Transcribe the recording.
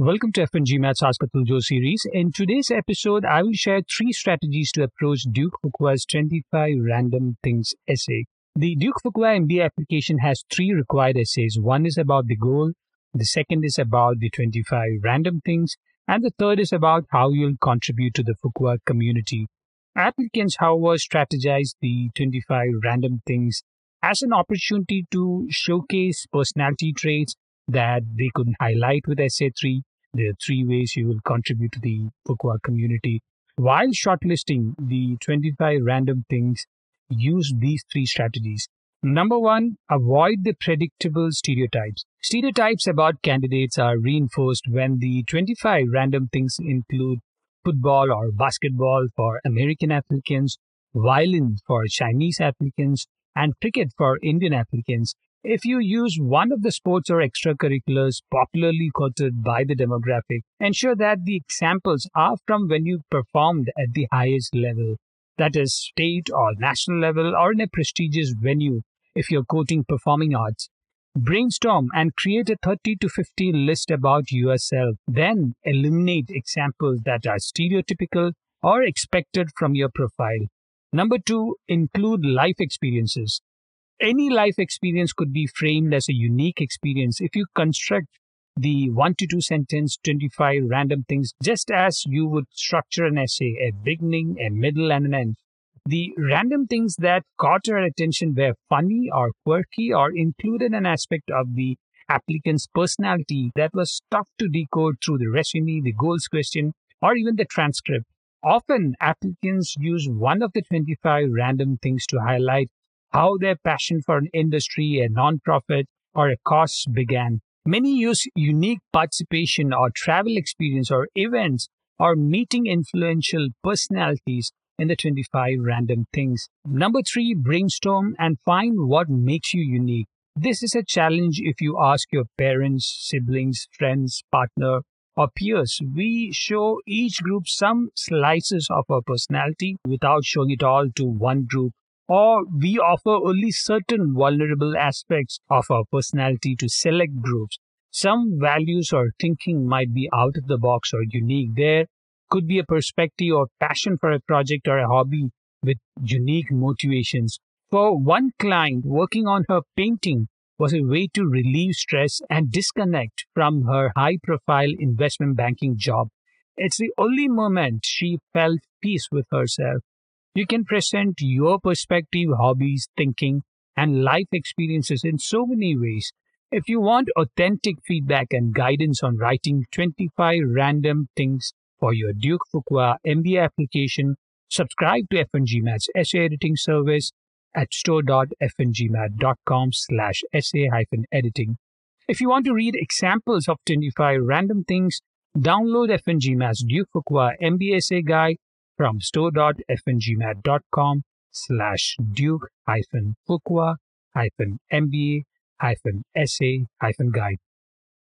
Welcome to F1GMAT's Ask series. In today's episode, I will share three strategies to approach Duke Fuqua's 25 Random Things essay. The Duke Fuqua MBA application has three required essays. One is about the goal, the second is about the 25 random things, and the third is about how you'll contribute to the Fuqua community. Applicants, however, strategize the 25 random things as an opportunity to showcase personality traits that they could highlight with Essay 3. There are three ways you will contribute to the Fuqua community. While shortlisting the 25 random things, use these three strategies. Number one, avoid the predictable stereotypes. Stereotypes about candidates are reinforced when the 25 random things include football or basketball for American applicants, violin for Chinese applicants, and cricket for Indian applicants. If you use one of the sports or extracurriculars popularly quoted by the demographic, ensure that the examples are from when you performed at the highest level, that is, state or national level, or in a prestigious venue if you're quoting performing arts. Brainstorm and create a 30 to 50 list about yourself. Then eliminate examples that are stereotypical or expected from your profile. Number two, include life experiences. Any life experience could be framed as a unique experience if you construct the one to two sentence, 25 random things, just as you would structure an essay, a beginning, a middle, and an end. The random things that caught our attention were funny or quirky or included an aspect of the applicant's personality that was tough to decode through the resume, the goals question, or even the transcript. Often, applicants use one of the 25 random things to highlight how their passion for an industry, a nonprofit, or a cause began. Many use unique participation or travel experience or events or meeting influential personalities in the 25 random things. Number three, brainstorm and find what makes you unique. This is a challenge if you ask your parents, siblings, friends, partner, or peers. We show each group some slices of our personality without showing it all to one group. Or we offer only certain vulnerable aspects of our personality to select groups. Some values or thinking might be out of the box or unique. There could be a perspective or passion for a project or a hobby with unique motivations. For one client, working on her painting was a way to relieve stress and disconnect from her high profile investment banking job. It's the only moment she felt peace with herself. You can present your perspective, hobbies, thinking, and life experiences in so many ways. If you want authentic feedback and guidance on writing 25 random things for your Duke Fuqua MBA application, subscribe to F1GMAT's essay editing service at store.f1gmat.com slash essay hyphen editing. If you want to read examples of 25 random things, download F1GMAT's Duke Fuqua MBA essay guide from store.f1gmat.com slash duke hyphen Fuqua hyphen MBA hyphen essay hyphen guide.